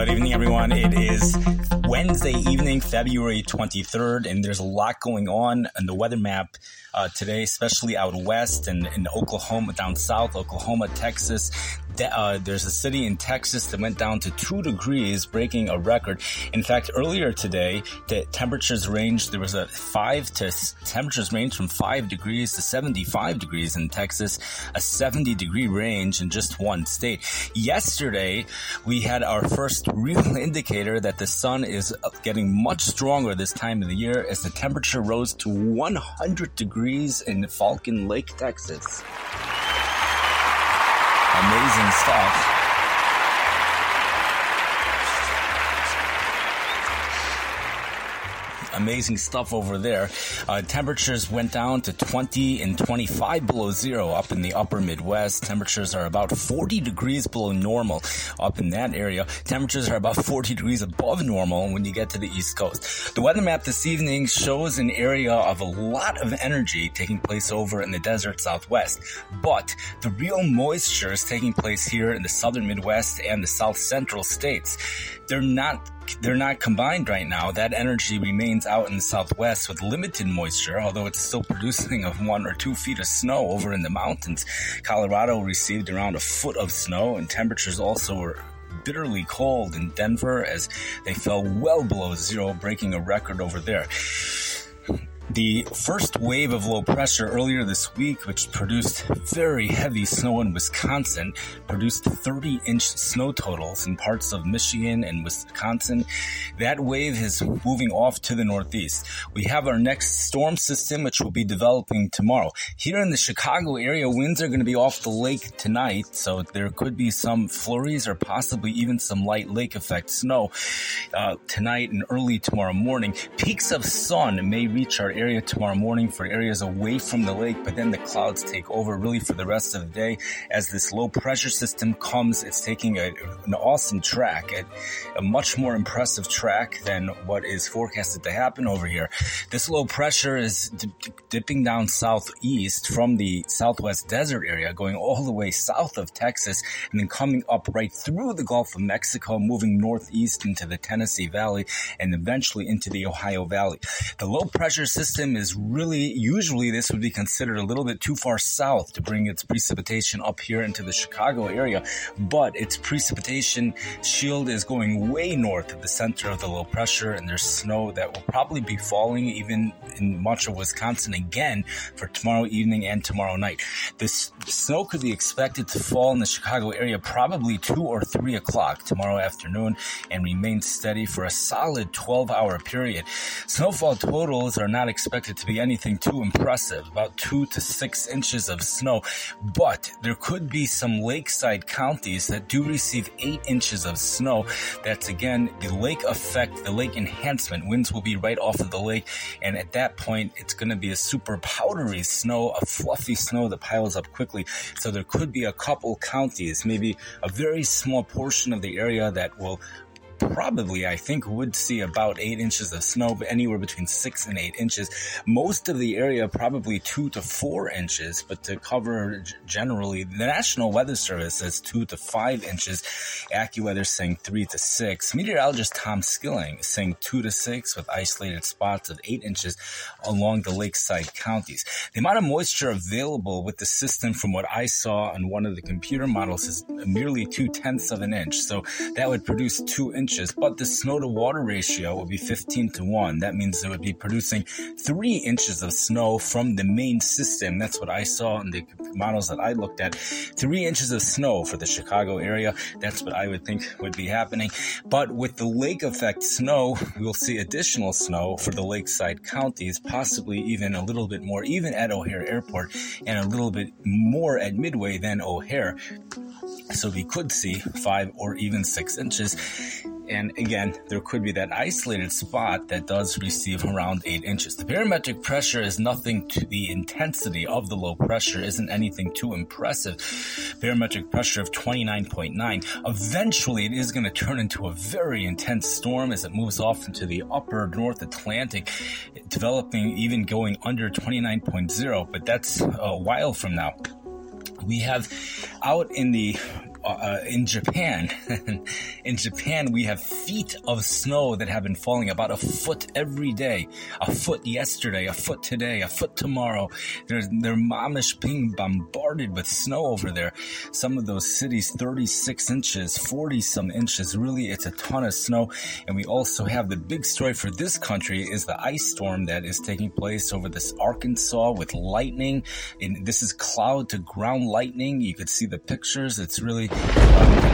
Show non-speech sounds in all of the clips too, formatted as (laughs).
Good evening, everyone. It is Wednesday evening, February 23rd, and there's a lot going on in the weather map uh, today, especially out west and in Oklahoma, down south, Oklahoma, Texas. Uh, there's a city in Texas that went down to two degrees, breaking a record. In fact, earlier today, the temperatures ranged, there was a five to temperatures ranged from five degrees to 75 degrees in Texas, a 70 degree range in just one state. Yesterday, we had our first real (laughs) indicator that the sun is getting much stronger this time of the year as the temperature rose to 100 degrees in Falcon Lake, Texas. Amazing stuff. Amazing stuff over there. Uh, temperatures went down to 20 and 25 below zero up in the upper Midwest. Temperatures are about 40 degrees below normal up in that area. Temperatures are about 40 degrees above normal when you get to the East Coast. The weather map this evening shows an area of a lot of energy taking place over in the desert Southwest, but the real moisture is taking place here in the southern Midwest and the South Central states. They're not they're not combined right now. That energy remains out in the southwest with limited moisture, although it's still producing of one or two feet of snow over in the mountains. Colorado received around a foot of snow, and temperatures also were bitterly cold in Denver as they fell well below zero, breaking a record over there. The first wave of low pressure earlier this week, which produced very heavy snow in Wisconsin, produced 30 inch snow totals in parts of Michigan and Wisconsin. That wave is moving off to the northeast. We have our next storm system, which will be developing tomorrow. Here in the Chicago area, winds are going to be off the lake tonight, so there could be some flurries or possibly even some light lake effect snow uh, tonight and early tomorrow morning. Peaks of sun may reach our area tomorrow morning for areas away from the lake, but then the clouds take over really for the rest of the day. As this low pressure system comes, it's taking a, an awesome track, a, a much more impressive track than what is forecasted to happen over here. This low pressure is d- dipping down southeast from the southwest desert area, going all the way south of Texas, and then coming up right through the Gulf of Mexico, moving northeast into the Tennessee Valley, and eventually into the Ohio Valley. The low pressure system system is really, usually this would be considered a little bit too far south to bring its precipitation up here into the Chicago area, but its precipitation shield is going way north of the center of the low pressure, and there's snow that will probably be falling even in much of Wisconsin again for tomorrow evening and tomorrow night. This snow could be expected to fall in the Chicago area probably 2 or 3 o'clock tomorrow afternoon and remain steady for a solid 12 hour period. Snowfall totals are not expected to be anything too impressive, about two to six inches of snow, but there could be some lakeside counties that do receive eight inches of snow. That's again the lake effect, the lake enhancement. Winds will be right off of the lake, and at that point, it's going to be a super powdery snow, a fluffy snow that piles up quickly. So there could be a couple counties, maybe a very small portion of the area that will probably, I think, would see about eight inches of snow, but anywhere between six and eight inches. Most of the area, probably two to four inches, but to cover generally, the National Weather Service says two to five inches. AccuWeather saying three to six. Meteorologist Tom Skilling is saying two to six with isolated spots of eight inches along the lakeside counties. The amount of moisture available with the system, from what I saw on one of the computer models, is merely two tenths of an inch. So that would produce two inches inches, but the snow to water ratio would be 15 to 1. That means it would be producing 3 inches of snow from the main system. That's what I saw in the models that I looked at. 3 inches of snow for the Chicago area. That's what I would think would be happening. But with the lake effect snow, we'll see additional snow for the lakeside counties, possibly even a little bit more, even at O'Hare Airport, and a little bit more at Midway than O'Hare. So we could see five or even six inches. And again, there could be that isolated spot that does receive around eight inches. The barometric pressure is nothing to the intensity of the low pressure, isn't anything too impressive. Barometric pressure of 29.9. Eventually, it is going to turn into a very intense storm as it moves off into the upper North Atlantic, developing even going under 29.0, but that's a while from now. We have out in the uh, in Japan, (laughs) in Japan, we have feet of snow that have been falling about a foot every day, a foot yesterday, a foot today, a foot tomorrow. They're, they're mamish being bombarded with snow over there. Some of those cities, 36 inches, 40 some inches. Really, it's a ton of snow. And we also have the big story for this country is the ice storm that is taking place over this Arkansas with lightning. And this is cloud to ground lightning. You could see the pictures. It's really um,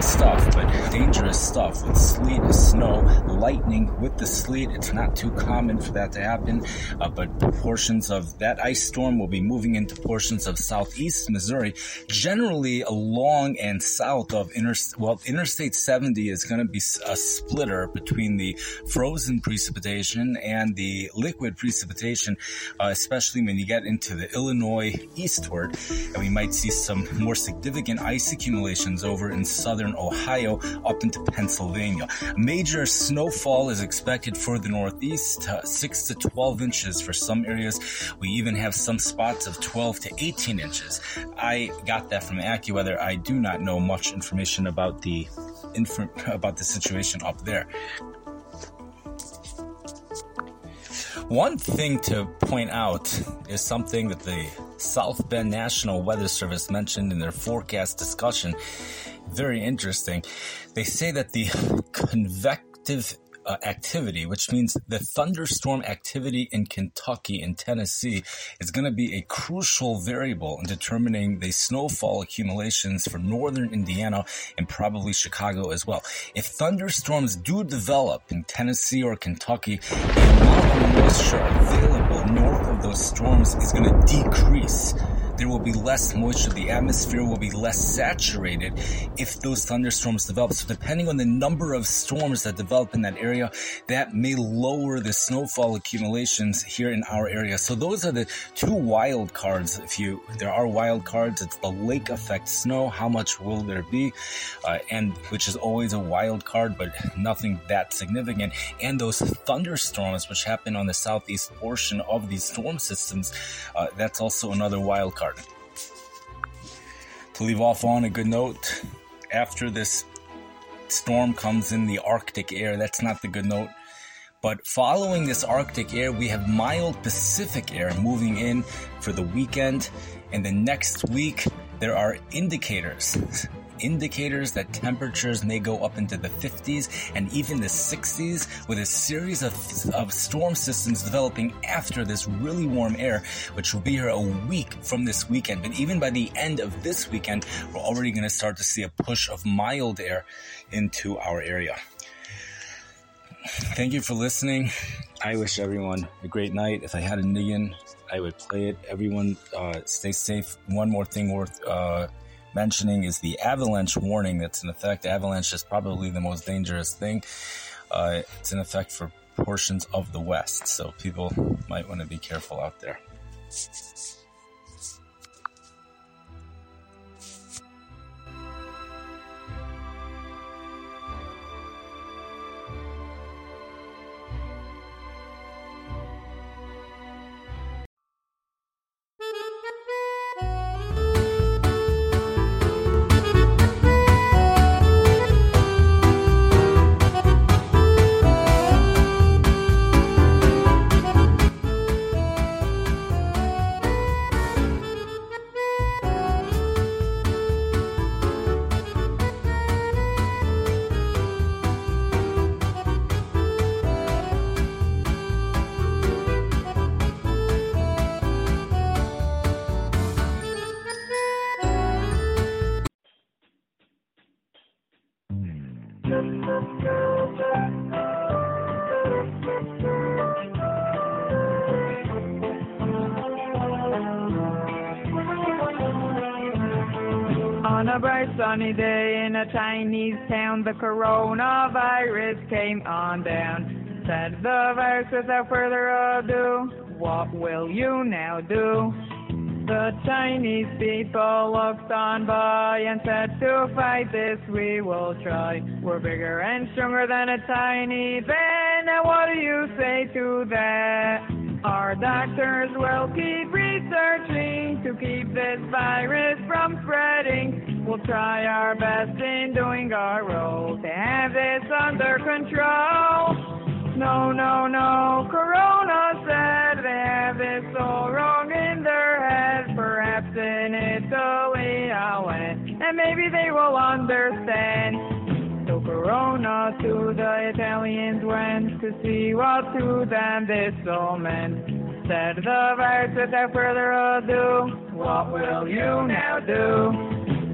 stuff, but dangerous stuff with sleet, snow, lightning with the sleet. It's not too common for that to happen, uh, but portions of that ice storm will be moving into portions of southeast Missouri, generally along and south of interstate. Well, Interstate 70 is going to be a splitter between the frozen precipitation and the liquid precipitation, uh, especially when you get into the Illinois eastward, and we might see some more significant ice accumulations over in southern Ohio up into Pennsylvania. Major snowfall is expected for the Northeast, uh, 6 to 12 inches for some areas. We even have some spots of 12 to 18 inches. I got that from AccuWeather. I do not know much information about the inf- about the situation up there. One thing to point out is something that the South Bend National Weather Service mentioned in their forecast discussion. Very interesting. They say that the convective uh, activity, which means the thunderstorm activity in Kentucky and Tennessee is going to be a crucial variable in determining the snowfall accumulations for northern Indiana and probably Chicago as well. If thunderstorms do develop in Tennessee or Kentucky, the amount of moisture available north of those storms is going to decrease there will be less moisture. The atmosphere will be less saturated if those thunderstorms develop. So depending on the number of storms that develop in that area, that may lower the snowfall accumulations here in our area. So those are the two wild cards. If you, there are wild cards, it's the lake effect snow. How much will there be? Uh, and which is always a wild card, but nothing that significant. And those thunderstorms, which happen on the southeast portion of these storm systems, uh, that's also another wild card. To leave off on a good note, after this storm comes in the Arctic air, that's not the good note. But following this Arctic air, we have mild Pacific air moving in for the weekend. And the next week, there are indicators indicators that temperatures may go up into the 50s and even the 60s with a series of, of storm systems developing after this really warm air, which will be here a week from this weekend. But even by the end of this weekend, we're already going to start to see a push of mild air into our area. Thank you for listening. I wish everyone a great night. If I had a million, I would play it. Everyone, uh, stay safe. One more thing worth uh, mentioning is the avalanche warning that's in effect. Avalanche is probably the most dangerous thing. Uh, it's in effect for portions of the West, so people might want to be careful out there. Sunny day in a Chinese town, the coronavirus came on down. Said the virus without further ado, what will you now do? The Chinese people looked on by and said, to fight this we will try. We're bigger and stronger than a tiny van. Now what do you say to that? Our doctors will keep researching to keep this virus from spreading. We'll try our best in doing our role to have this under control. No, no, no, Corona said they have this all wrong in their head. Perhaps in Italy I went, and maybe they will understand. So Corona to the Italians went to see what to them this all meant. Said the virus without further ado, what will you now do?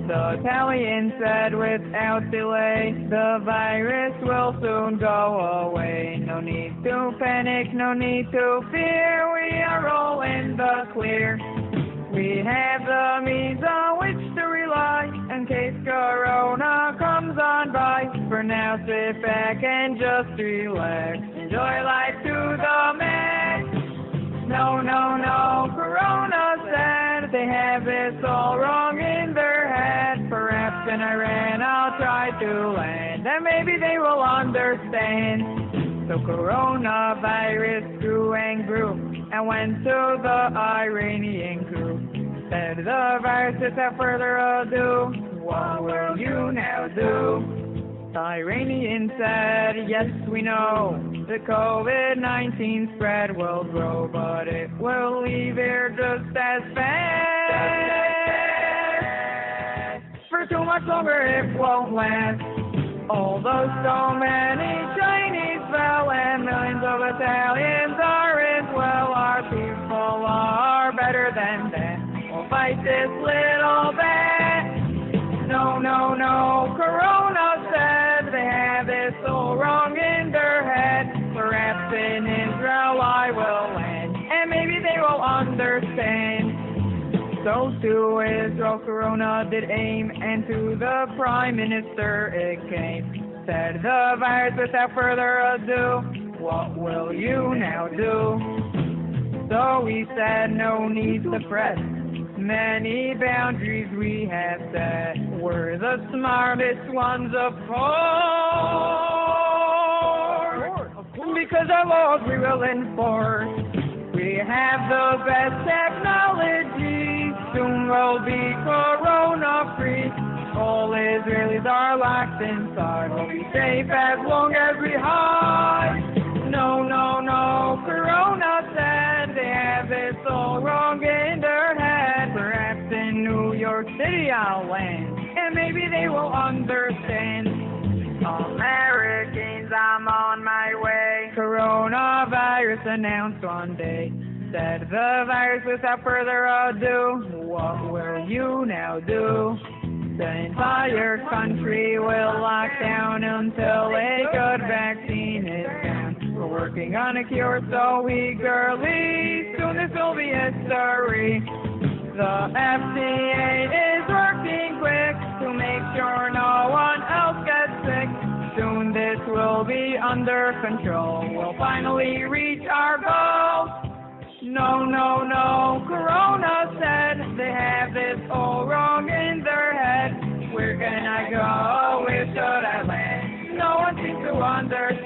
The Italian said without delay, the virus will soon go away. No need to panic, no need to fear, we are all in the clear. We have the means on which in case Corona comes on by. For now, sit back and just relax. Enjoy life to the max. No, no, no, Corona said they have this all wrong in their head. Perhaps in Iran I'll try to land, and maybe they will understand. So coronavirus grew and grew, and went to the Iranian crew. Said the virus without further ado, what will you now do? The Iranian said, yes, we know the COVID-19 spread will grow, but it will leave here just as fast. For too much longer it won't last. Although so many Chinese fell and millions of Italians are as well, our people are better than that. Fight this little bat. No, no, no, Corona said they have this all wrong in their head. Perhaps in Israel I will land, and maybe they will understand. So to Israel Corona did aim, and to the Prime Minister it came. Said the virus without further ado, what will you now do? So he said no need to press. Many boundaries we have set. We're the smartest ones, of course. Because our laws we will enforce. We have the best technology. Soon we'll be corona free. All Israelis are locked inside. We'll be safe as long as we hide. No, no, no. Corona said they have this all wrong in their head. Perhaps in New York City I'll land, and maybe they will understand. Americans, I'm on my way. Coronavirus announced one day. Said the virus without further ado. What will you now do? The entire country will lock down until a good vaccine is found. We're working on a cure so eagerly. Soon this will be history. The FDA is working quick to make sure no one else gets sick. Soon this will be under control. We'll finally reach our goal. No, no, no, Corona said they have this all wrong in their head. Where can I go? Where should I land? No one seems to understand.